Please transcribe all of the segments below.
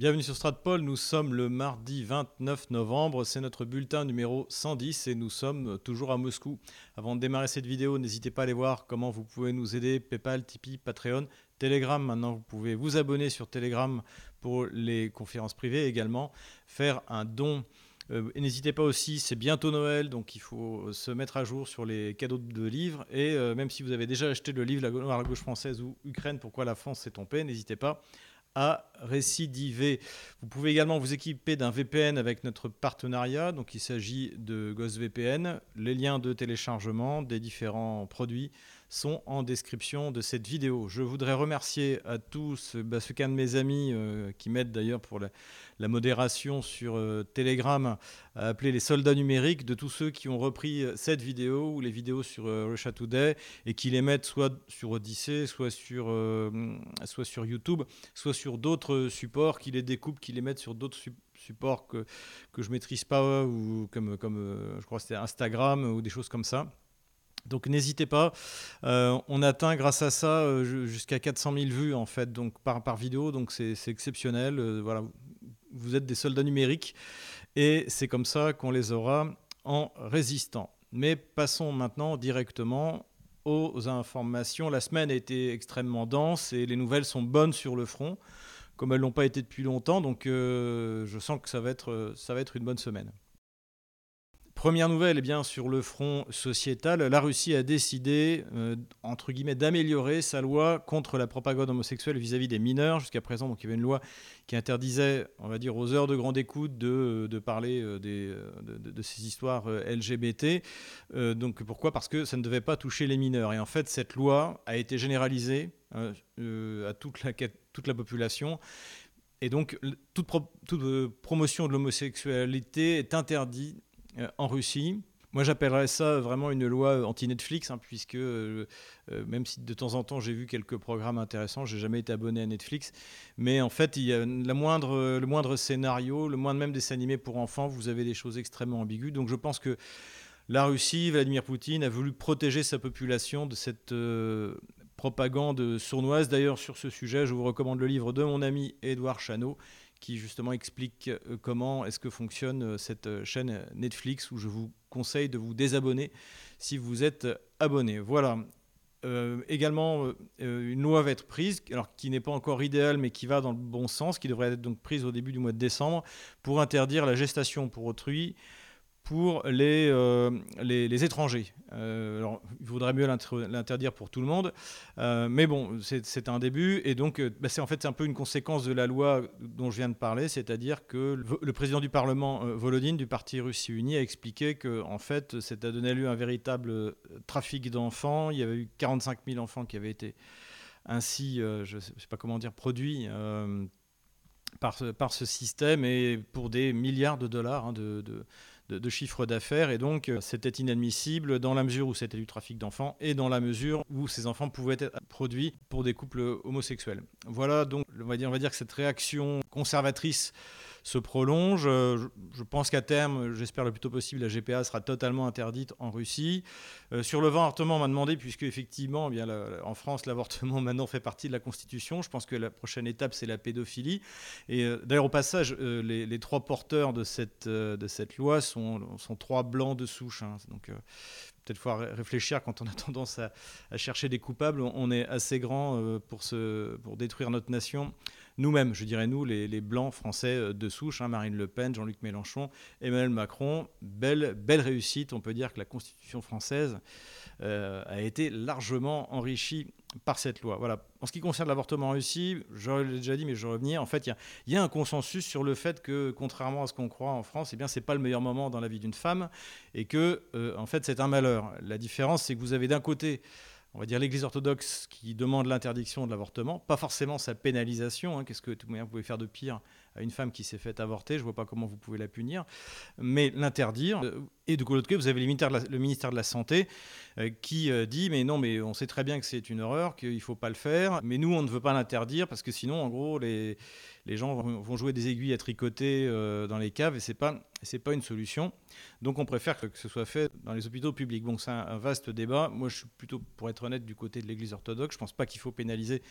Bienvenue sur Stratpol, nous sommes le mardi 29 novembre, c'est notre bulletin numéro 110 et nous sommes toujours à Moscou. Avant de démarrer cette vidéo, n'hésitez pas à aller voir comment vous pouvez nous aider, Paypal, Tipeee, Patreon, Telegram, maintenant vous pouvez vous abonner sur Telegram pour les conférences privées également, faire un don. Euh, n'hésitez pas aussi, c'est bientôt Noël, donc il faut se mettre à jour sur les cadeaux de livres. Et euh, même si vous avez déjà acheté le livre La, la gauche française ou Ukraine, pourquoi la France s'est trompée, n'hésitez pas à récidiver. Vous pouvez également vous équiper d'un VPN avec notre partenariat. Donc il s'agit de VPN. Les liens de téléchargement des différents produits sont en description de cette vidéo. Je voudrais remercier à tous bah, ce qu'un de mes amis euh, qui m'aide d'ailleurs pour la, modération sur euh, Telegram a appelé les soldats numériques de tous ceux qui ont repris euh, cette vidéo ou les vidéos sur Russia Today et qui les mettent soit sur Odyssey, soit sur, soit sur YouTube, soit sur d'autres supports, qui les découpent, qui les mettent sur d'autres supports que, que je maîtrise pas ou comme, comme je crois c'était Instagram ou des choses comme ça. Donc n'hésitez pas. Euh, on atteint grâce à ça euh, jusqu'à 400 000 vues en fait, donc par, vidéo, donc c'est exceptionnel. Euh, voilà, vous êtes des soldats numériques et c'est comme ça qu'on les aura en résistant. Mais passons maintenant directement aux informations. La semaine a été extrêmement dense et les nouvelles sont bonnes sur le front, comme elles l'ont pas été depuis longtemps. Donc je sens que ça va être, ça va être une bonne semaine. Première nouvelle, eh bien, sur le front sociétal, la Russie a décidé, euh, entre guillemets, d'améliorer sa loi contre la propagande homosexuelle vis-à-vis des mineurs. Jusqu'à présent, donc, il y avait une loi qui interdisait, on va dire, aux heures de grande écoute de, de parler euh, des, euh, de, ces histoires LGBT. donc pourquoi? Parce que ça ne devait pas toucher les mineurs. Et en fait, cette loi a été généralisée à toute la, toute la population. Et donc, toute, toute promotion de l'homosexualité est interdite euh, en Russie. Moi, j'appellerais ça vraiment une loi anti-Netflix, hein, puisque euh, euh, même si de temps en temps j'ai vu quelques programmes intéressants, j'ai jamais été abonné à Netflix. Mais en fait, il y a le moindre scénario, le moindre même dessin animé pour enfants, vous avez des choses extrêmement ambiguës. Donc, je pense que la Russie, Vladimir Poutine, a voulu protéger sa population de cette propagande sournoise. D'ailleurs, sur ce sujet, je vous recommande le livre de mon ami Édouard Chano, qui justement explique euh, comment est-ce que fonctionne euh, cette euh, chaîne Netflix où je vous conseille de vous désabonner si vous êtes abonné. Voilà. également, une loi va être prise, alors qui n'est pas encore idéale, mais qui va dans le bon sens, qui devrait être donc prise au début du mois de décembre, pour interdire la gestation pour autrui, pour les, euh, les, étrangers. Euh, alors, il vaudrait mieux l'interdire pour tout le monde, euh, mais bon, c'est un début, et donc bah, c'est en fait un peu une conséquence de la loi dont je viens de parler, c'est-à-dire que le, président du Parlement, Volodine, du parti Russie Unie, a expliqué que en fait, ça a donné lieu à un véritable trafic d'enfants. Il y avait eu 45 000 enfants qui avaient été ainsi, je ne sais, pas comment dire, produits. par, ce, par ce système et pour des milliards de dollars hein, de, chiffre d'affaires. Et donc, euh, c'était inadmissible dans la mesure où c'était du trafic d'enfants et dans la mesure où ces enfants pouvaient être produits pour des couples homosexuels. Voilà, donc, on va dire que cette réaction conservatrice se prolonge. Euh, je pense qu'à terme, j'espère le plus tôt possible, la GPA sera totalement interdite en Russie. Euh, sur le l'avortement, on m'a demandé, puisque effectivement, eh bien, en France, l'avortement maintenant fait partie de la Constitution. Je pense que la prochaine étape, c'est la pédophilie. Et euh, d'ailleurs, au passage, les, trois porteurs de cette, de cette loi sont, sont trois blancs de souche. Hein. Donc, peut-être faut réfléchir quand on a tendance à, à chercher des coupables. On, est assez grand pour, se, pour détruire notre nation nous-mêmes, je dirais nous, les, blancs français euh, de souche, hein, Marine Le Pen, Jean-Luc Mélenchon, Emmanuel Macron, belle, réussite. On peut dire que la Constitution française euh, a été largement enrichie par cette loi. Voilà. En ce qui concerne l'avortement en Russie, j'aurais déjà dit, mais je revenir. En fait, il y, a un consensus sur le fait que, contrairement à ce qu'on croit en France, eh bien, c'est pas le meilleur moment dans la vie d'une femme, et que, euh, en fait, c'est un malheur. La différence, c'est que vous avez d'un côté on va dire l'Église orthodoxe qui demande l'interdiction de l'avortement, pas forcément sa pénalisation. Hein, qu'est-ce que vous pouvez faire de pire à une femme qui s'est faite avorter Je vois pas comment vous pouvez la punir, mais l'interdire. Et de l'autre côté, vous avez le ministère de la, Santé euh, qui euh, dit mais non, mais on sait très bien que c'est une horreur, qu'il faut pas le faire, mais nous on ne veut pas l'interdire parce que sinon, en gros, les les gens vont jouer des aiguilles à tricoter dans les caves et c'est pas c'est pas une solution. Donc on préfère que ce soit fait dans les hôpitaux publics. Bon, c'est un, vaste débat. Moi, je suis plutôt, pour être honnête, du côté de l'Église orthodoxe. Je pense pas qu'il faut pénaliser,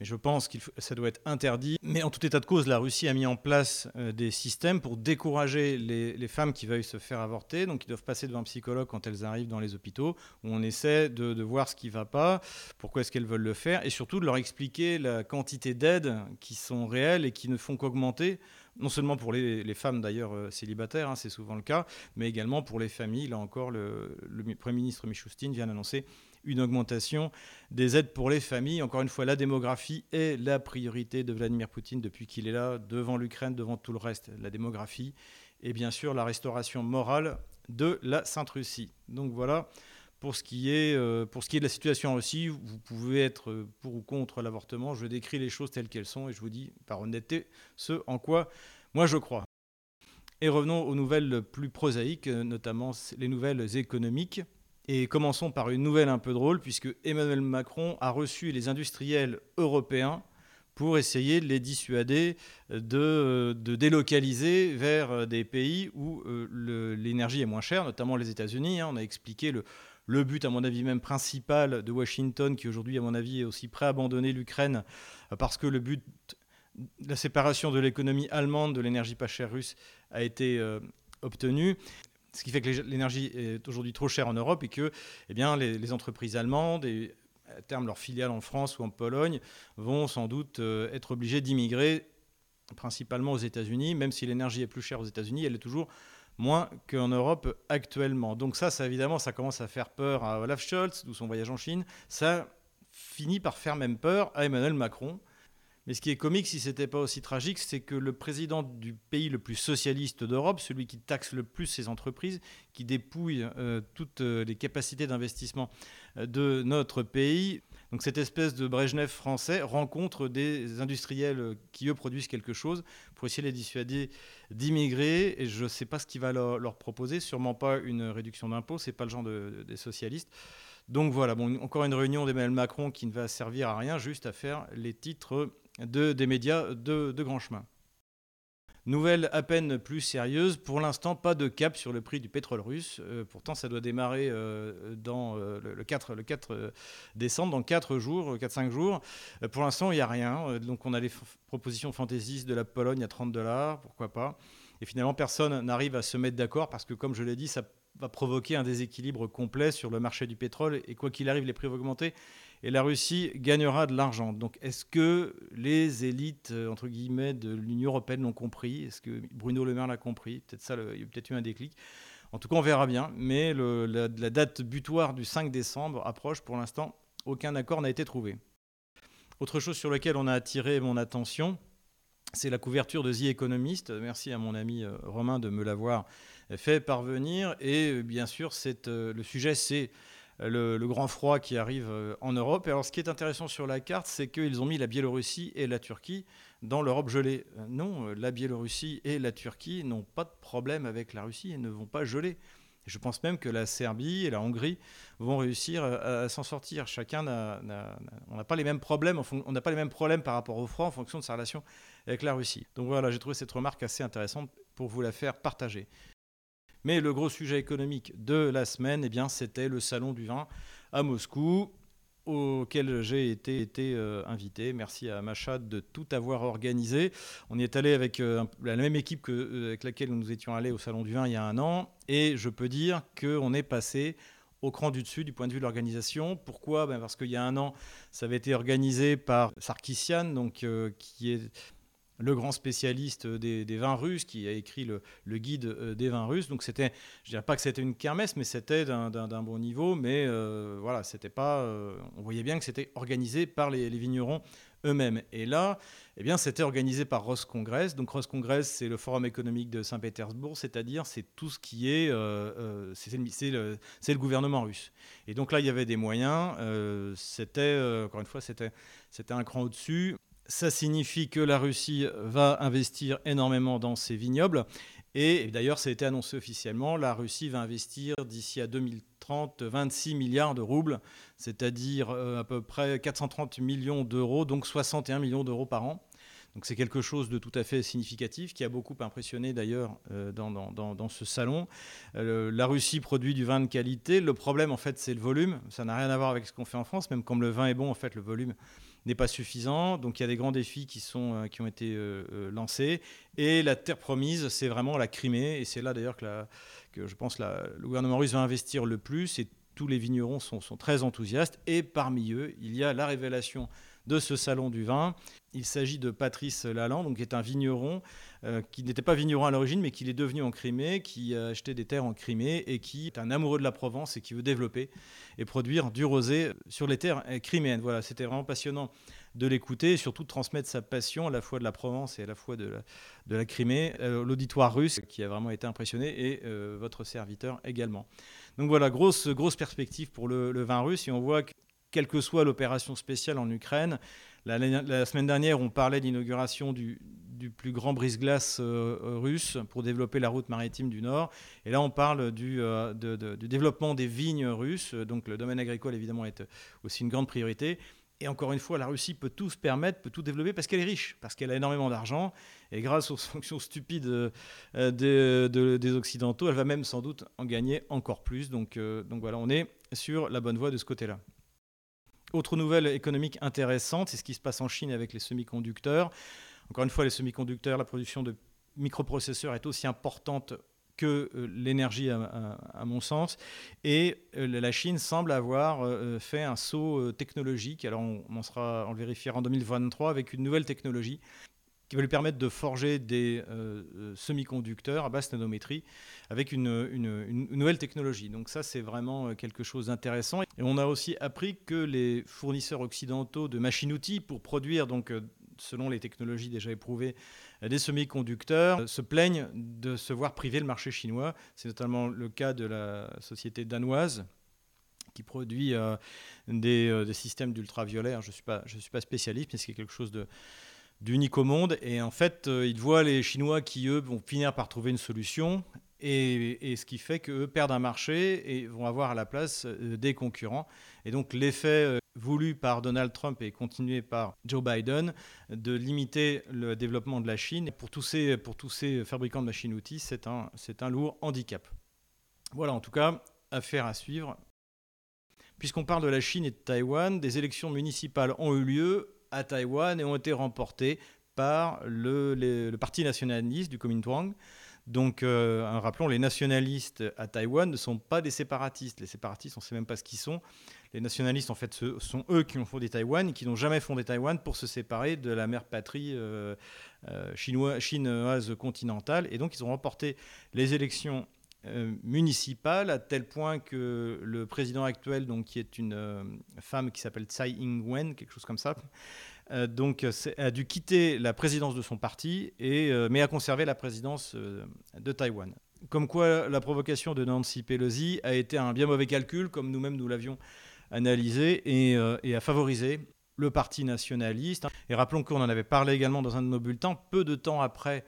mais je pense que ça doit être interdit. Mais en tout état de cause, la Russie a mis en place euh, des systèmes pour décourager les, femmes qui veuillent se faire avorter. Donc ils doivent passer devant un psychologue quand elles arrivent dans les hôpitaux, où on essaie de, voir ce qui va pas, pourquoi est-ce qu'elles veulent le faire, et surtout de leur expliquer la quantité d'aides qui sont réelles et qui ne font qu'augmenter non seulement pour les, femmes d'ailleurs euh, célibataires, hein, c'est souvent le cas, mais également pour les familles. Là encore, le, Premier ministre Michoustine vient d'annoncer une augmentation des aides pour les familles. Encore une fois, la démographie est la priorité de Vladimir Poutine depuis qu'il est là, devant l'Ukraine, devant tout le reste. La démographie et bien sûr la restauration morale de la Sainte-Russie. Donc voilà, pour ce, qui est, euh, pour ce qui est de la situation en Russie, vous pouvez être pour ou contre l'avortement. Je décris les choses telles qu'elles sont et je vous dis par honnêteté ce en quoi moi je crois. Et revenons aux nouvelles plus prosaïques, notamment les nouvelles économiques. Et commençons par une nouvelle un peu drôle, puisque Emmanuel Macron a reçu les industriels européens pour essayer de les dissuader de, de délocaliser vers des pays où euh, l'énergie est moins chère, notamment les États-Unis. Hein. On a expliqué le, le but, à mon avis, même principal de Washington, qui aujourd'hui, à mon avis, est aussi prêt à abandonner l'Ukraine, euh, parce que le but, la séparation de l'économie allemande de l'énergie pas chère russe a été euh, obtenu. Ce qui fait que l'énergie est aujourd'hui trop chère en Europe et que eh bien, les, entreprises allemandes, et à terme leurs filiales en France ou en Pologne, vont sans doute euh, être obligées d'immigrer principalement aux États-Unis, même si l'énergie est plus chère aux États-Unis, elle est toujours moins qu'en Europe actuellement. Donc ça, évidemment, ça commence à faire peur à Olaf Scholz, d'où son voyage en Chine. Ça finit par faire même peur à Emmanuel Macron. Mais ce qui est comique, si ce n'était pas aussi tragique, c'est que le président du pays le plus socialiste d'Europe, celui qui taxe le plus ses entreprises, qui dépouille euh, toutes euh, les capacités d'investissement euh, de notre pays, donc cette espèce de Brejnev français rencontre des industriels qui, eux, produisent quelque chose pour essayer de les dissuader d'immigrer. Et je ne sais pas ce qu'il va leur, proposer, sûrement pas une réduction d'impôts, ce n'est pas le genre des socialistes. Donc voilà, bon, encore une réunion d'Emmanuel Macron qui ne va servir à rien, juste à faire les titres de, des médias de grand chemin. Nouvelle à peine plus sérieuse, pour l'instant pas de cap sur le prix du pétrole russe. Euh, pourtant ça doit démarrer euh, dans euh, le, 4, le 4 décembre, dans 4 jours, 4-5 jours. pour l'instant il n'y a rien. donc on a les propositions fantaisistes de la Pologne à 30 dollars, pourquoi pas? Et finalement personne n'arrive à se mettre d'accord parce que comme je l'ai dit, ça va provoquer un déséquilibre complet sur le marché du pétrole. Et quoi qu'il arrive, les prix vont augmenter et la Russie gagnera de l'argent. Donc est-ce que les élites, euh, entre guillemets, de l'Union européenne l'ont compris? Est-ce que Bruno Le Maire l'a compris? Peut-être ça, il y a peut-être eu un déclic. En tout cas, on verra bien. Mais la, date butoir du 5 décembre approche. Pour l'instant, aucun accord n'a été trouvé. Autre chose sur laquelle on a attiré mon attention, c'est la couverture de The Economist. Merci à mon ami euh, Romain de me l'avoir fait parvenir. Et euh, bien sûr, le sujet, c'est le, grand froid qui arrive euh, en Europe. Et alors, ce qui est intéressant sur la carte, c'est qu'ils ont mis la Biélorussie et la Turquie dans l'Europe gelée. Euh, non, euh, la Biélorussie et la Turquie n'ont pas de problème avec la Russie et ne vont pas geler. Je pense même que la Serbie et la Hongrie vont réussir à, s'en sortir. Chacun n'a, on n'a pas les mêmes problèmes. On n'a pas les mêmes problèmes par rapport au froid en fonction de sa relation avec la Russie. Donc voilà, j'ai trouvé cette remarque assez intéressante pour vous la faire partager. Mais le gros sujet économique de la semaine, eh bien, c'était le salon du vin à Moscou auquel j'ai été, euh, invité. Merci à Machad de tout avoir organisé. On y est allé avec euh, la même équipe que, euh, avec laquelle nous étions allés au Salon du Vin il y a un an. Et je peux dire qu'on est passé au cran du dessus du point de vue de l'organisation. Pourquoi? Ben Parce qu'il y a un an, ça avait été organisé par Sarkissian, donc, qui est le grand spécialiste des, vins russes qui a écrit le, guide euh, des vins russes. Donc c'était, je dirais pas que c'était une kermesse, mais c'était d'un bon niveau. Mais euh, voilà, c'était pas, euh, on voyait bien que c'était organisé par les, vignerons eux-mêmes. Et là, eh bien, c'était organisé par Roscongress. Donc Roscongress, c'est le forum économique de Saint-Pétersbourg, c'est-à-dire c'est tout ce qui est, c'est le, le, gouvernement russe. Et donc là, il y avait des moyens. c'était, encore une fois, c'était, c'était un cran au-dessus ça signifie que la Russie va investir énormément dans ses vignobles. Et d'ailleurs, ça a été annoncé officiellement, la Russie va investir d'ici à 2030 26 milliards de roubles, c'est-à-dire euh, à peu près 430 millions d'euros, donc 61 millions d'euros par an. Donc c'est quelque chose de tout à fait significatif qui a beaucoup impressionné d'ailleurs euh, dans, ce salon. Euh, la Russie produit du vin de qualité. Le problème en fait c'est le volume. Ça n'a rien à voir avec ce qu'on fait en France. Même comme le vin est bon, en fait le volume n'est pas suffisant. Donc il y a des grands défis qui, euh, ont été lancés. Et la terre promise, c'est vraiment la Crimée. Et c'est là d'ailleurs que, je pense que le gouvernement russe va investir le plus. Et tous les vignerons sont très enthousiastes. Et parmi eux, il y a la révélation de ce salon du vin. Il s'agit de Patrice Lalande, qui est un vigneron euh, qui n'était pas vigneron à l'origine, mais qui est devenu en Crimée, qui a acheté des terres en Crimée et qui est un amoureux de la Provence et qui veut développer et produire du rosé sur les terres criméennes. Voilà, c'était vraiment passionnant de l'écouter et surtout de transmettre sa passion à la fois de la Provence et à la fois de la, Crimée, euh, l'auditoire russe qui a vraiment été impressionné et euh, votre serviteur également. Donc voilà, grosse, grosse perspective pour le, le vin russe et on voit que quelle que soit l'opération spéciale en Ukraine. La, semaine dernière, on parlait d'inauguration du, plus grand brise-glace euh, russe pour développer la route maritime du Nord. Et là, on parle du, euh, du, développement des vignes russes. Donc le domaine agricole, évidemment, est aussi une grande priorité. Et encore une fois, la Russie peut tout se permettre, peut tout développer parce qu'elle est riche, parce qu'elle a énormément d'argent. Et grâce aux fonctions stupides euh, des Occidentaux, elle va même sans doute en gagner encore plus. Donc voilà, on est sur la bonne voie de ce côté-là. Autre nouvelle économique intéressante, c'est ce qui se passe en Chine avec les semi-conducteurs. Encore une fois, les semi-conducteurs, la production de microprocesseurs est aussi importante que euh, l'énergie, à, mon sens. Et euh, la Chine semble avoir euh, fait un saut technologique. Alors, on, sera, on le vérifiera en 2023 avec une nouvelle technologie qui va lui permettre de forger des euh, euh, semi-conducteurs à basse nanométrie avec une, nouvelle technologie. Donc ça, c'est vraiment euh, quelque chose d'intéressant. Et on a aussi appris que les fournisseurs occidentaux de machines-outils pour produire, donc, selon les technologies déjà éprouvées, des semi-conducteurs se plaignent de se voir priver le marché chinois. C'est notamment le cas de la société danoise qui produit des, systèmes d'ultraviolet. Je ne suis, pas, suis pas spécialiste, mais c'est quelque chose de d'unique au monde. Et en fait, euh, ils voient les Chinois qui, eux, vont finir par trouver une solution. Et, ce qui fait qu'eux perdent un marché et vont avoir à la place euh, des concurrents. Et donc l'effet euh, voulu par Donald Trump et continué par Joe Biden de limiter le développement de la Chine, pour tous ces, pour tous ces fabricants de machines-outils, c'est un, c'est un lourd handicap. Voilà, en tout cas, affaire à suivre. Puisqu'on parle de la Chine et de Taïwan, des élections municipales ont eu lieu à Taïwan et ont été remportés par le, parti nationaliste du Kuomintang. Donc, euh, rappelons, les nationalistes à Taïwan ne sont pas des séparatistes. Les séparatistes, on ne sait même pas ce qu'ils sont. Les nationalistes, en fait, ce sont eux qui ont fondé Taïwan et qui n'ont jamais fondé Taïwan pour se séparer de la mère patrie euh, euh, chinoise continentale. Et donc, ils ont remporté les élections municipales à tel point que le président actuel, donc, qui est une femme qui s'appelle Tsai Ing-wen, quelque chose comme ça, euh, donc, a dû quitter la présidence de son parti, et, euh, mais a conservé la présidence euh, de Taïwan. Comme quoi, la provocation de Nancy Pelosi a été un bien mauvais calcul, comme nous-mêmes nous, l'avions analysé, et, a favorisé le parti nationaliste. Et rappelons qu'on en avait parlé également dans un de nos bulletins, peu de temps après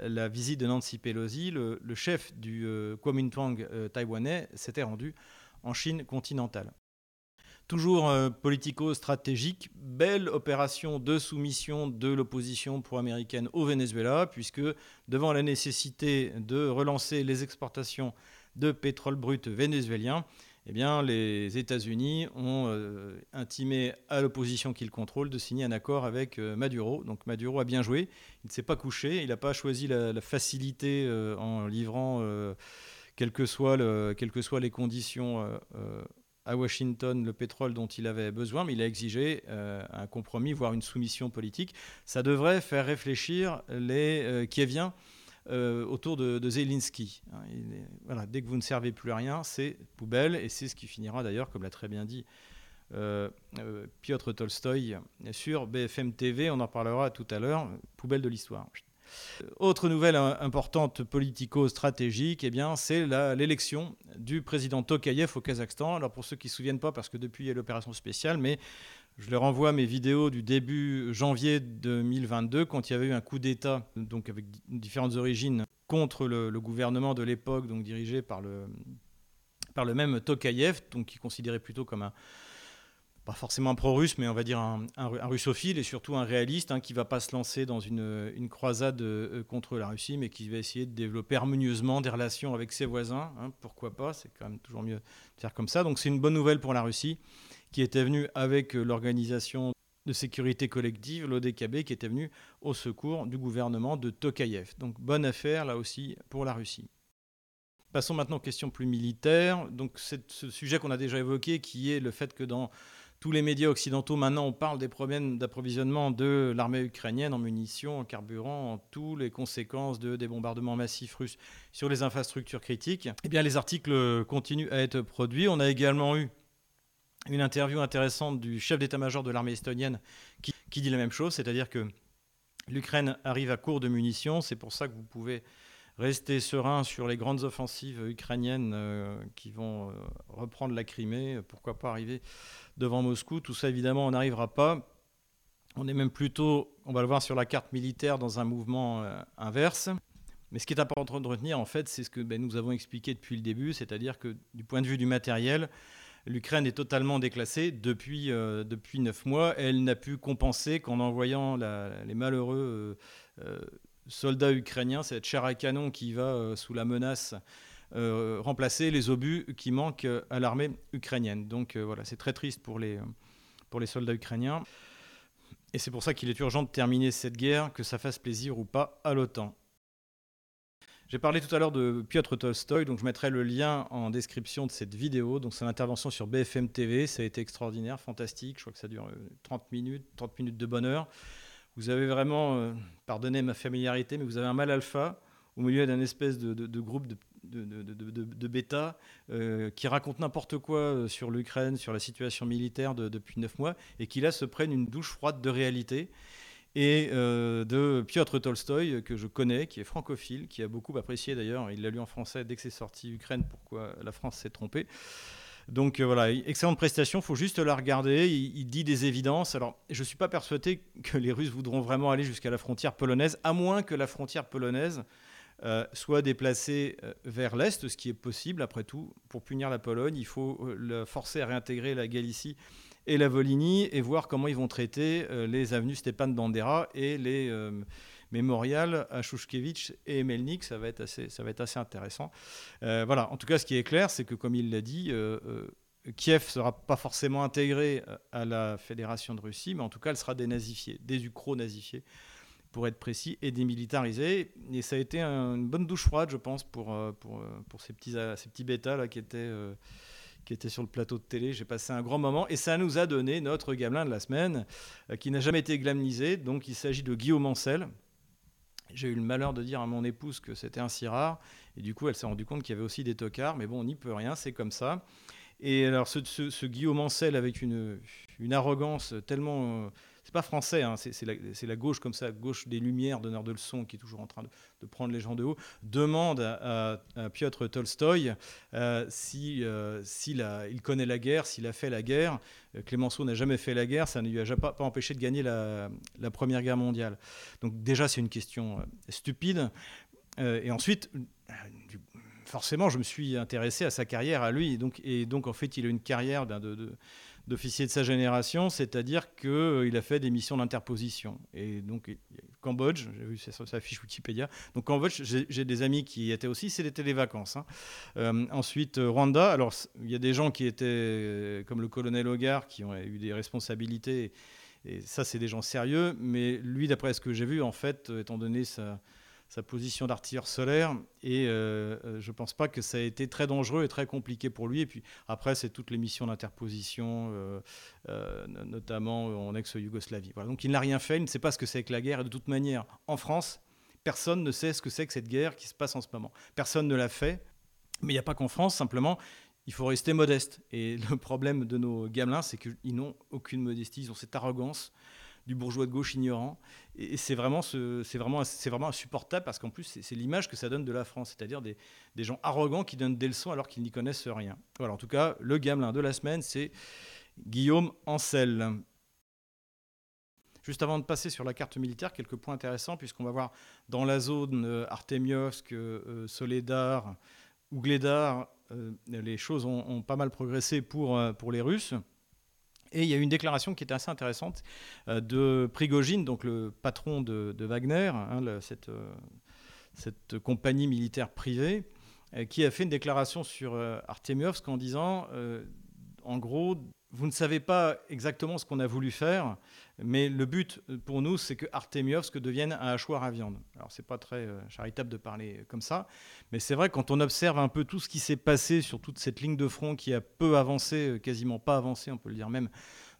la visite de Nancy Pelosi, le, chef du Kuomintang taïwanais s'était rendu en Chine continentale. Toujours euh, politico-stratégique, belle opération de soumission de l'opposition pro-américaine au Venezuela, puisque devant la nécessité de relancer les exportations de pétrole brut vénézuélien, eh bien, les États-Unis ont euh, intimé à l'opposition qu'ils contrôlent de signer un accord avec euh, Maduro. Donc Maduro a bien joué, il ne s'est pas couché, il n'a pas choisi la, facilité en livrant, quelles que, soient que soient les conditions à Washington le pétrole dont il avait besoin, mais il a exigé euh, un compromis, voire une soumission politique. Ça devrait faire réfléchir les euh, Kieviens euh, autour de, Zelensky. Hein, dès que vous ne servez plus à rien, c'est poubelle, et c'est ce qui finira d'ailleurs, comme l'a très bien dit Piotr Tolstoï sur BFM TV, on en parlera tout à l'heure, poubelle de l'histoire. Autre nouvelle importante politico-stratégique, eh c'est l'élection du président Tokayev au Kazakhstan. Alors pour ceux qui ne se souviennent pas, parce que depuis il y a l'opération spéciale, mais je leur renvoie mes vidéos du début janvier 2022, quand il y avait eu un coup d'État, donc avec différentes origines, contre le, gouvernement de l'époque, donc dirigé par le, par le même Tokayev, donc qui considérait plutôt comme un, pas forcément un pro-russe, mais on va dire un, russophile et surtout un réaliste hein, qui va pas se lancer dans une, une croisade euh, contre la Russie, mais qui va essayer de développer harmonieusement des relations avec ses voisins. Hein, pourquoi pas C'est quand même toujours mieux de faire comme ça. Donc c'est une bonne nouvelle pour la Russie, qui était venue avec euh, l'organisation de sécurité collective, l'ODKB, qui était venue au secours du gouvernement de Tokayev. Donc bonne affaire là aussi pour la Russie. Passons maintenant aux questions plus militaires. Donc c'est ce sujet qu'on a déjà évoqué, qui est le fait que dans tous les médias occidentaux, maintenant, on parle des problèmes d'approvisionnement de l'armée ukrainienne en munitions, en carburant, en toutes les conséquences de, des bombardements massifs russes sur les infrastructures critiques. Eh bien, les articles continuent à être produits. On a également eu une interview intéressante du chef d'état-major de l'armée estonienne qui, dit la même chose, c'est-à-dire que l'Ukraine arrive à court de munitions. C'est pour ça que vous pouvez rester serein sur les grandes offensives ukrainiennes euh, qui vont euh, reprendre la Crimée. Pourquoi pas arriver devant Moscou? Tout ça, évidemment, on n'arrivera pas. On est même plutôt, on va le voir sur la carte militaire, dans un mouvement euh, inverse. Mais ce qui est important de retenir, en fait, c'est ce que ben, nous avons expliqué depuis le début, c'est-à-dire que du point de vue du matériel, l'Ukraine est totalement déclassée depuis, euh, depuis 9 mois. Elle n'a pu compenser qu'en envoyant les malheureux euh, soldats ukrainiens, cette chair à canon qui va sous la menace euh, remplacer les obus qui manquent à l'armée ukrainienne. Donc euh, voilà, c'est très triste pour les, pour les soldats ukrainiens. Et c'est pour ça qu'il est urgent de terminer cette guerre, que ça fasse plaisir ou pas à l'OTAN. J'ai parlé tout à l'heure de Piotr Tolstoï, donc je mettrai le lien en description de cette vidéo. Donc c'est l'intervention sur BFM TV, ça a été extraordinaire, fantastique. Je crois que ça dure 30 euh, minutes, 30 minutes de bonheur. Vous avez vraiment, pardonnez ma familiarité, mais vous avez un mal alpha au milieu d'un espèce de, de, groupe de de, bêta euh, qui racontent n'importe quoi euh, sur l'Ukraine, sur la situation militaire depuis neuf mois, et qui là se prennent une douche froide de réalité. Et euh, de Piotr Tolstoï, que je connais, qui est francophile, qui a beaucoup apprécié d'ailleurs, il l'a lu en français dès que c'est sorti Ukraine, pourquoi la France s'est trompée. Donc voilà, excellente prestation, il faut juste la regarder, il, dit des évidences. Alors, je ne suis pas persuadé que les Russes voudront vraiment aller jusqu'à la frontière polonaise, à moins que la frontière polonaise euh, soit déplacé euh, vers l'Est, ce qui est possible après tout. Pour punir la Pologne, il faut euh, le forcer à réintégrer la Galicie et la Volhynie et voir comment ils vont traiter les avenues Stepan Bandera et les mémorials à Shushkevich et Melnik. Ça va être assez, ça va être assez intéressant. voilà, en tout cas, ce qui est clair, c'est que comme il l'a dit, Kiev ne sera pas forcément intégré à la Fédération de Russie, mais en tout cas, elle sera dénazifiée, désucro-nazifiée pour être précis, et démilitarisé. Et ça a été une bonne douche froide, je pense, pour, euh, pour, euh, pour ces, petits, euh, ces petits bêtas là, qui, étaient, qui étaient sur le plateau de télé. J'ai passé un grand moment. Et ça nous a donné notre gamelin de la semaine, qui n'a jamais été glamnisé. Donc il s'agit de Guillaume Ancel. J'ai eu le malheur de dire à mon épouse que c'était un rare. Et du coup, elle s'est rendue compte qu'il y avait aussi des tocards. Mais bon, on n'y peut rien, c'est comme ça. Et alors, ce, Guillaume Ancel, avec une, arrogance tellement c'est pas français, hein, c'est la, gauche comme ça, gauche des Lumières, donneur de leçons, qui est toujours en train de, prendre les gens de haut, demande à, Piotr Tolstoï euh, si, euh, il connaît la guerre, s'il a fait la guerre. Euh, Clémenceau n'a jamais fait la guerre, ça ne lui a pas, pas empêché de gagner la, Première Guerre mondiale. Donc déjà, c'est une question stupide. et ensuite, forcément, je me suis intéressé à sa carrière, à lui. Et donc, et donc en fait, il a une carrière d'officier de sa génération, c'est-à-dire qu'il euh, a fait des missions d'interposition. Et donc, Cambodge, j'ai vu sa, fiche Wikipédia. Donc, Cambodge, j'ai des amis qui y étaient aussi, c'était les vacances. Hein. Euh, ensuite, euh, Rwanda, alors il y a des gens qui étaient, comme le colonel Hogar, qui ont eu des responsabilités. Et ça, c'est des gens sérieux. Mais lui, d'après ce que j'ai vu, en fait, étant donné sa sa position d'artilleur solaire. Et euh, euh, je ne pense pas que ça a été très dangereux et très compliqué pour lui. Et puis après, c'est toutes les missions d'interposition, euh, notamment en ex-Yougoslavie. Voilà. Donc il n'a rien fait, il ne sait pas ce que c'est que la guerre. Et de toute manière, en France, personne ne sait ce que c'est que cette guerre qui se passe en ce moment. Personne ne l'a fait. Mais il n'y a pas qu'en France, simplement, il faut rester modeste. Et le problème de nos gamelins, c'est qu'ils n'ont aucune modestie, ils ont cette arrogance du bourgeois de gauche ignorant. Et c'est vraiment, c'est vraiment, vraiment insupportable parce qu'en plus, c'est l'image que ça donne de la France, c'est-à-dire des, gens arrogants qui donnent des leçons alors qu'ils n'y connaissent rien. Voilà, en tout cas, le gamelin de la semaine, c'est Guillaume Ancel. Juste avant de passer sur la carte militaire, quelques points intéressants, puisqu'on va voir dans la zone euh, Artemiovsk, euh, Soledar, Ougledar, euh, les choses ont, ont, pas mal progressé pour, pour les Russes. Et il y a une déclaration qui était assez intéressante euh, de Prigogine, donc le patron de, Wagner, hein, cette, cette, compagnie militaire privée, qui a fait une déclaration sur Artemiovsk en disant, en gros, vous ne savez pas exactement ce qu'on a voulu faire, mais le but euh, pour nous, c'est que Artemiovsk devienne un hachoir à viande. Alors, c'est pas très euh, charitable de parler comme ça, mais c'est vrai quand on observe un peu tout ce qui s'est passé sur toute cette ligne de front qui a peu avancé, euh, quasiment pas avancé, on peut le dire même,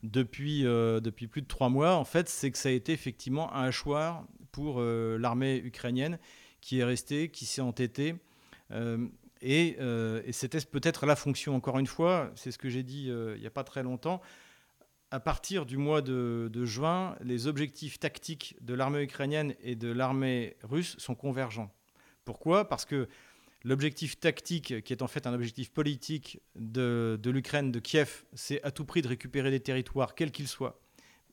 depuis, depuis plus de trois mois, en fait, c'est que ça a été effectivement un hachoir pour l'armée ukrainienne qui est restée, qui s'est entêtée. Et, c'était peut-être la fonction, encore une fois, c'est ce que j'ai dit euh, il n'y a pas très longtemps. À partir du mois de, juin, les objectifs tactiques de l'armée ukrainienne et de l'armée russe sont convergents. Pourquoi? Parce que l'objectif tactique, qui est en fait un objectif politique de, de l'Ukraine, de Kiev, c'est à tout prix de récupérer des territoires, quels qu'ils soient,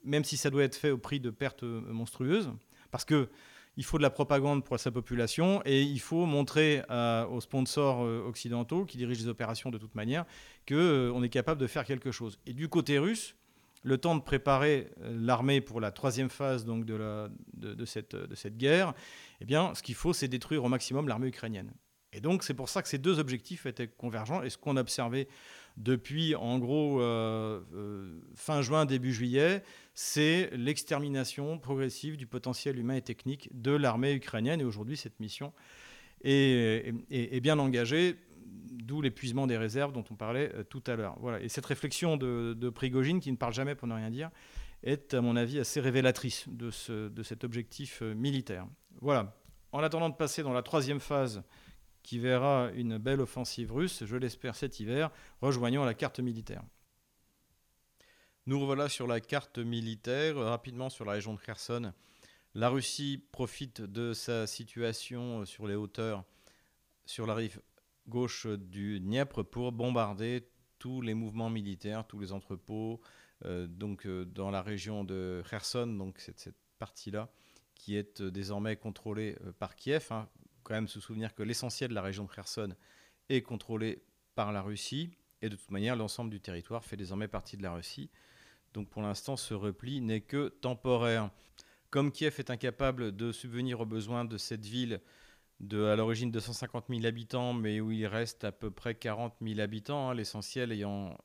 même si ça doit être fait au prix de pertes monstrueuses. Parce que il faut de la propagande pour sa population et il faut montrer aux sponsors euh, occidentaux qui dirigent les opérations de toute manière qu'on euh, est capable de faire quelque chose. Et du côté russe, le temps de préparer euh, l'armée pour la troisième phase donc, de, de, cette, de cette guerre, eh bien, ce qu'il faut, c'est détruire au maximum l'armée ukrainienne. Et donc, c'est pour ça que ces deux objectifs étaient convergents. Et ce qu'on a observé depuis, en gros, fin juin, début juillet, c'est l'extermination progressive du potentiel humain et technique de l'armée ukrainienne. Et aujourd'hui, cette mission est, bien engagée, d'où l'épuisement des réserves dont on parlait euh, tout à l'heure. Voilà. Et cette réflexion de, de, Prigogine, qui ne parle jamais pour ne rien dire, est, à mon avis, assez révélatrice de, ce, de cet objectif euh, militaire. Voilà. En attendant de passer dans la troisième phase, qui verra une belle offensive russe, je l'espère cet hiver, rejoignons la carte militaire. Nous revoilà sur la carte militaire, euh, rapidement sur la région de Kherson. La Russie profite de sa situation euh, sur les hauteurs, sur la rive gauche du Dniepr, pour bombarder tous les mouvements militaires, tous les entrepôts, euh, donc dans la région de Kherson, donc cette, cette partie-là, qui est désormais contrôlée par Kiev. Hein. Quand même se souvenir que l'essentiel de la région de Kherson est contrôlé par la Russie, et de toute manière, l'ensemble du territoire fait désormais partie de la Russie. Donc pour l'instant, ce repli n'est que temporaire. Comme Kiev est incapable de subvenir aux besoins de cette ville de à l'origine 250 000 habitants, mais où il reste à peu près 40 000 habitants, hein, l'essentiel ayant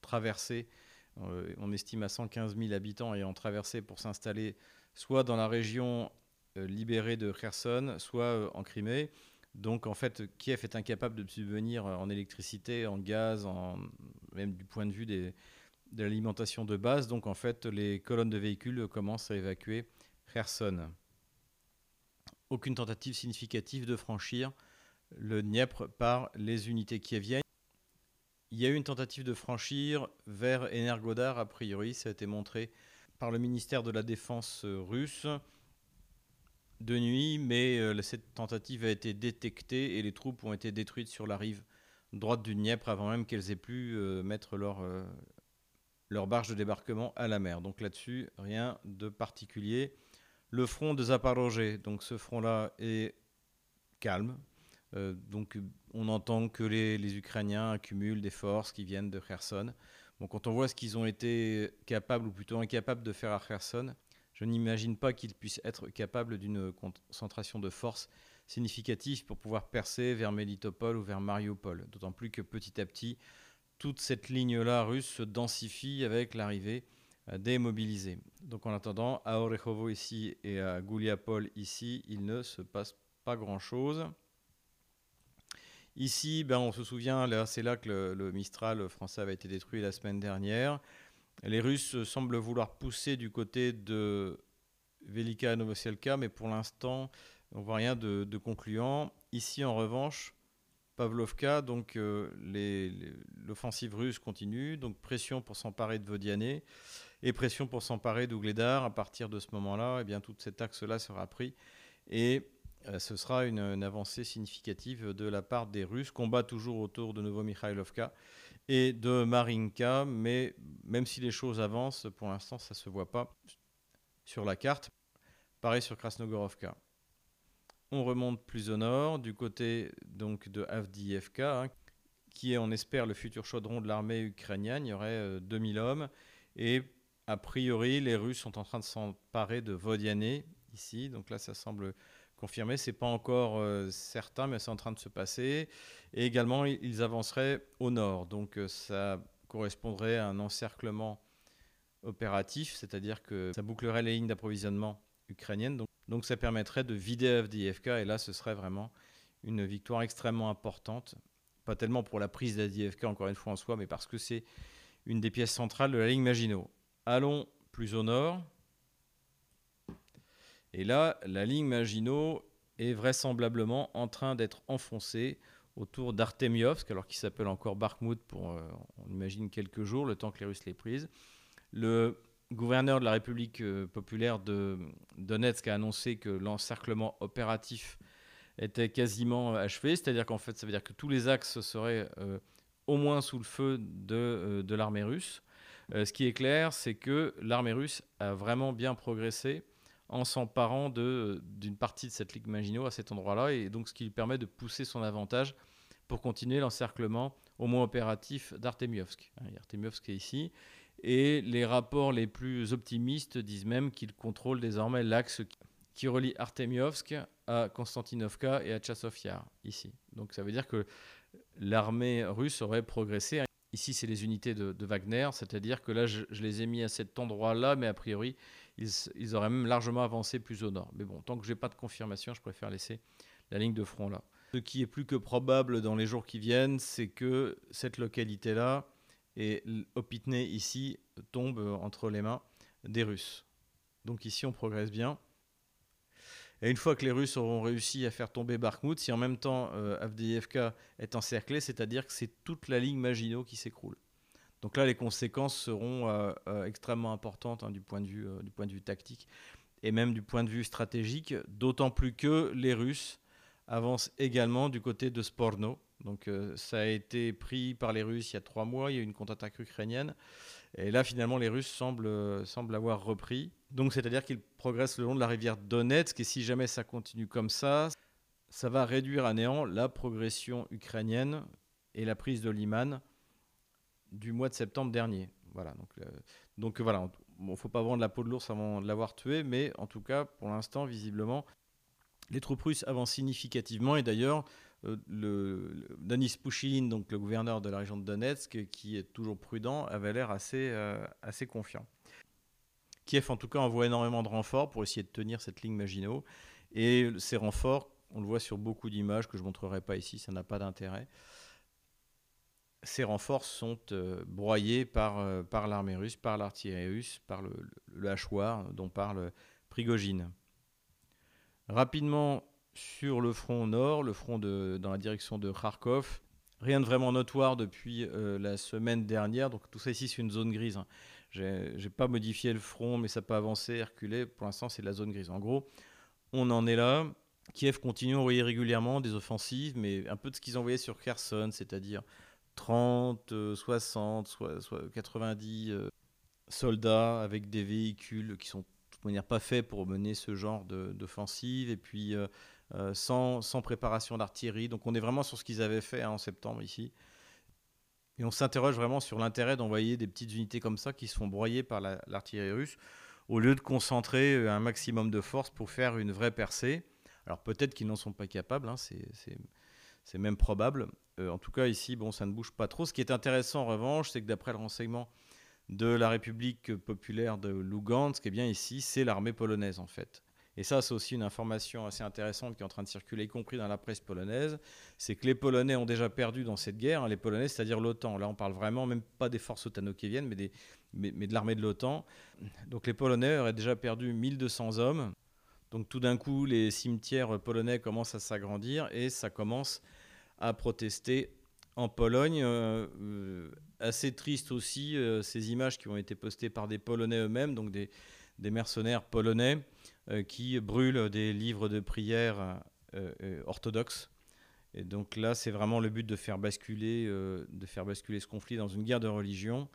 traversé, euh, on estime à 115 000 habitants ayant traversé pour s'installer soit dans la région libérée de Kherson, soit euh, en Crimée. Donc en fait, Kiev est incapable de subvenir en électricité, en gaz, même du point de vue des, de l'alimentation de base. Donc en fait, les colonnes de véhicules commencent à évacuer Kherson. Aucune tentative significative de franchir le Dniepr par les unités kieviennes. Il y a eu une tentative de franchir vers Energodar, a priori, ça a été montré par le ministère de la Défense russe de nuit, mais euh, cette tentative a été détectée et les troupes ont été détruites sur la rive droite du Dniepr avant même qu'elles aient pu euh, mettre leur, euh, leur barge de débarquement à la mer. Donc là-dessus, rien de particulier. Le front de Zaporozhye, donc ce front-là est calme. Donc on entend que les, Ukrainiens accumulent des forces qui viennent de Kherson. Bon, quand on voit ce qu'ils ont été capables, ou plutôt incapables de faire à Kherson, je n'imagine pas qu'ils puissent être capables d'une concentration de forces significative pour pouvoir percer vers Melitopol ou vers Mariupol. D'autant plus que petit à petit, toute cette ligne-là russe se densifie avec l'arrivée euh, des mobilisés. Donc en attendant, à Orechovo ici et à Gouliapol ici, il ne se passe pas grand-chose. Ici, ben, on se souvient, c'est là que le, Mistral français avait été détruit la semaine dernière. Les Russes semblent vouloir pousser du côté de Velika Novoselka, mais pour l'instant, on voit rien de concluant. Ici, en revanche, Pavlovka, donc euh, l'offensive russe continue, donc pression pour s'emparer de Vodiane et pression pour s'emparer d'Ougledar. À partir de ce moment-là, eh bien tout cet axe-là sera pris et euh, ce sera une, avancée significative de la part des Russes. Combat toujours autour de Novo-Mikhailovka et de Marinka, mais même si les choses avancent, pour l'instant, ça ne se voit pas sur la carte. Pareil sur Krasnogorovka. On remonte plus au nord, du côté donc de Avdiivka, hein, qui est, on espère, le futur chaudron de l'armée ukrainienne. Il y aurait 2000 euh, hommes. Et a priori, les Russes sont en train de s'emparer de Vodiane, ici. Donc là, ça semble confirmé. C'est pas encore euh, certain, mais c'est en train de se passer. Et également, ils avanceraient au nord. Donc euh, ça correspondrait à un encerclement opératif, c'est-à-dire que ça bouclerait les lignes d'approvisionnement ukrainiennes. Donc, ça permettrait de vider FDFK. Et là, ce serait vraiment une victoire extrêmement importante. Pas tellement pour la prise d'ADFK, encore une fois en soi, mais parce que c'est une des pièces centrales de la ligne Maginot. Allons plus au nord. Et là, la ligne Maginot est vraisemblablement en train d'être enfoncée autour d'Artemiovsk, alors qu'il s'appelle encore Bakhmut pour, euh, on imagine, quelques jours, le temps que les Russes l'aient prise. Le gouverneur de la République euh, populaire de Donetsk a annoncé que l'encerclement opératif était quasiment achevé, c'est-à-dire qu'en fait, ça veut dire que tous les axes seraient euh, au moins sous le feu de l'armée russe. ce qui est clair, c'est que l'armée russe a vraiment bien progressé en s'emparant d'une partie de cette ligue Maginot à cet endroit-là, et donc ce qui lui permet de pousser son avantage pour continuer l'encerclement au moins opératif d'Artemiovsk. Hein, Artemiovsk est ici, et les rapports les plus optimistes disent même qu'il contrôle désormais l'axe qui relie Artemiovsk à Konstantinovka et à Tchassovia, ici. Donc ça veut dire que l'armée russe aurait progressé. Ici, c'est les unités de, Wagner, c'est-à-dire que là, je, les ai mis à cet endroit-là, mais a priori, ils, auraient même largement avancé plus au nord. Mais bon, tant que je n'ai pas de confirmation, je préfère laisser la ligne de front là. Ce qui est plus que probable dans les jours qui viennent, c'est que cette localité-là et Opitné ici tombe entre les mains des Russes. Donc ici, on progresse bien. Et une fois que les Russes auront réussi à faire tomber Bakhmut, si en même temps euh, est encerclé, c'est-à-dire que c'est toute la ligne Maginot qui s'écroule. Donc là, les conséquences seront euh, euh, extrêmement importantes hein, du, point de vue, du point de vue tactique et même du point de vue stratégique, d'autant plus que les Russes avancent également du côté de Sporno. Donc ça a été pris par les Russes il y a trois mois, il y a eu une contre-attaque ukrainienne. Et là, finalement, les Russes semblent, semblent avoir repris. Donc, c'est-à-dire qu'ils progressent le long de la rivière Donetsk. Et si jamais ça continue comme ça, ça va réduire à néant la progression ukrainienne et la prise de Liman du mois de septembre dernier. Voilà. Donc, euh, donc voilà. Bon, faut pas vendre la peau de l'ours avant de l'avoir tué, mais en tout cas, pour l'instant, visiblement, les troupes russes avancent significativement. Et d'ailleurs, euh, le, Denis Pouchilin, donc le gouverneur de la région de Donetsk, qui est toujours prudent, avait l'air assez, euh, assez confiant. Kiev, en tout cas, envoie énormément de renforts pour essayer de tenir cette ligne Maginot. Et ces renforts, on le voit sur beaucoup d'images que je ne montrerai pas ici, ça n'a pas d'intérêt. Ces renforts sont euh, broyés par, par l'armée russe, par l'artillerie russe, par le, le, hachoir dont parle Prigogine. Rapidement, sur le front nord, le front de, dans la direction de Kharkov. Rien de vraiment notoire depuis euh, la semaine dernière. Donc tout ça ici, c'est une zone grise. Hein. Je n'ai pas modifié le front, mais ça peut avancer, reculer. Pour l'instant, c'est la zone grise. En gros, on en est là. Kiev continue à envoyer régulièrement des offensives, mais un peu de ce qu'ils envoyaient sur Kherson, c'est-à-dire 30, 60, 90 soldats avec des véhicules qui sont de toute manière pas faits pour mener ce genre d'offensive. Et puis euh, euh, sans, préparation d'artillerie. Donc on est vraiment sur ce qu'ils avaient fait hein, en septembre ici. Et on s'interroge vraiment sur l'intérêt d'envoyer des petites unités comme ça qui se font broyer par l'artillerie russe, au lieu de concentrer euh, un maximum de force pour faire une vraie percée. Alors peut-être qu'ils n'en sont pas capables, hein, c'est même probable. Euh, en tout cas ici, bon, ça ne bouge pas trop. Ce qui est intéressant en revanche, c'est que d'après le renseignement de la République populaire de Lugansk, eh bien ici, c'est l'armée polonaise en fait. Et ça, c'est aussi une information assez intéressante qui est en train de circuler, y compris dans la presse polonaise, c'est que les Polonais ont déjà perdu dans cette guerre, hein, les Polonais, c'est-à-dire l'OTAN. Là, on parle vraiment même pas des forces otano-kieviennes, mais, des, mais, mais de l'armée de l'OTAN. Donc les Polonais auraient déjà perdu 1200 hommes. Donc tout d'un coup, les cimetières polonais commencent à s'agrandir et ça commence à protester en Pologne. Euh, assez triste aussi, euh, ces images qui ont été postées par des Polonais eux-mêmes, donc des, des mercenaires polonais euh, qui brûlent des livres de prière orthodoxes. Et donc là, c'est vraiment le but de faire basculer, de faire basculer ce conflit dans une guerre de religion.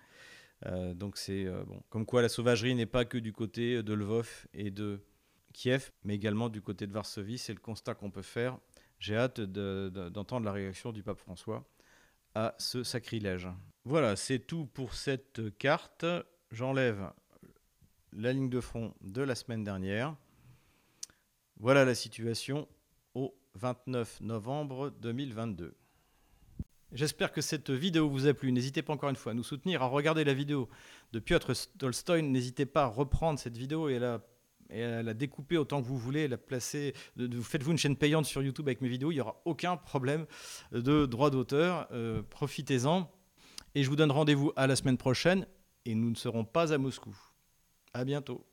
donc c'est bon, comme quoi la sauvagerie n'est pas que du côté de Lvov et de Kiev, mais également du côté de Varsovie. C'est le constat qu'on peut faire. J'ai hâte d'entendre la réaction du pape François à ce sacrilège. Voilà, c'est tout pour cette carte. j'enlève la ligne de front de la semaine dernière. Voilà la situation au 29 novembre 2022. J'espère que cette vidéo vous a plu. N'hésitez pas encore une fois à nous soutenir, à regarder la vidéo de Piotr Tolstoy. N'hésitez pas à reprendre cette vidéo et à la, découper autant que vous voulez, la placer. Faites-vous une chaîne payante sur YouTube avec mes vidéos, il n'y aura aucun problème de droit d'auteur. Euh, profitez-en. Et je vous donne rendez-vous à la semaine prochaine et nous ne serons pas à Moscou. À bientôt.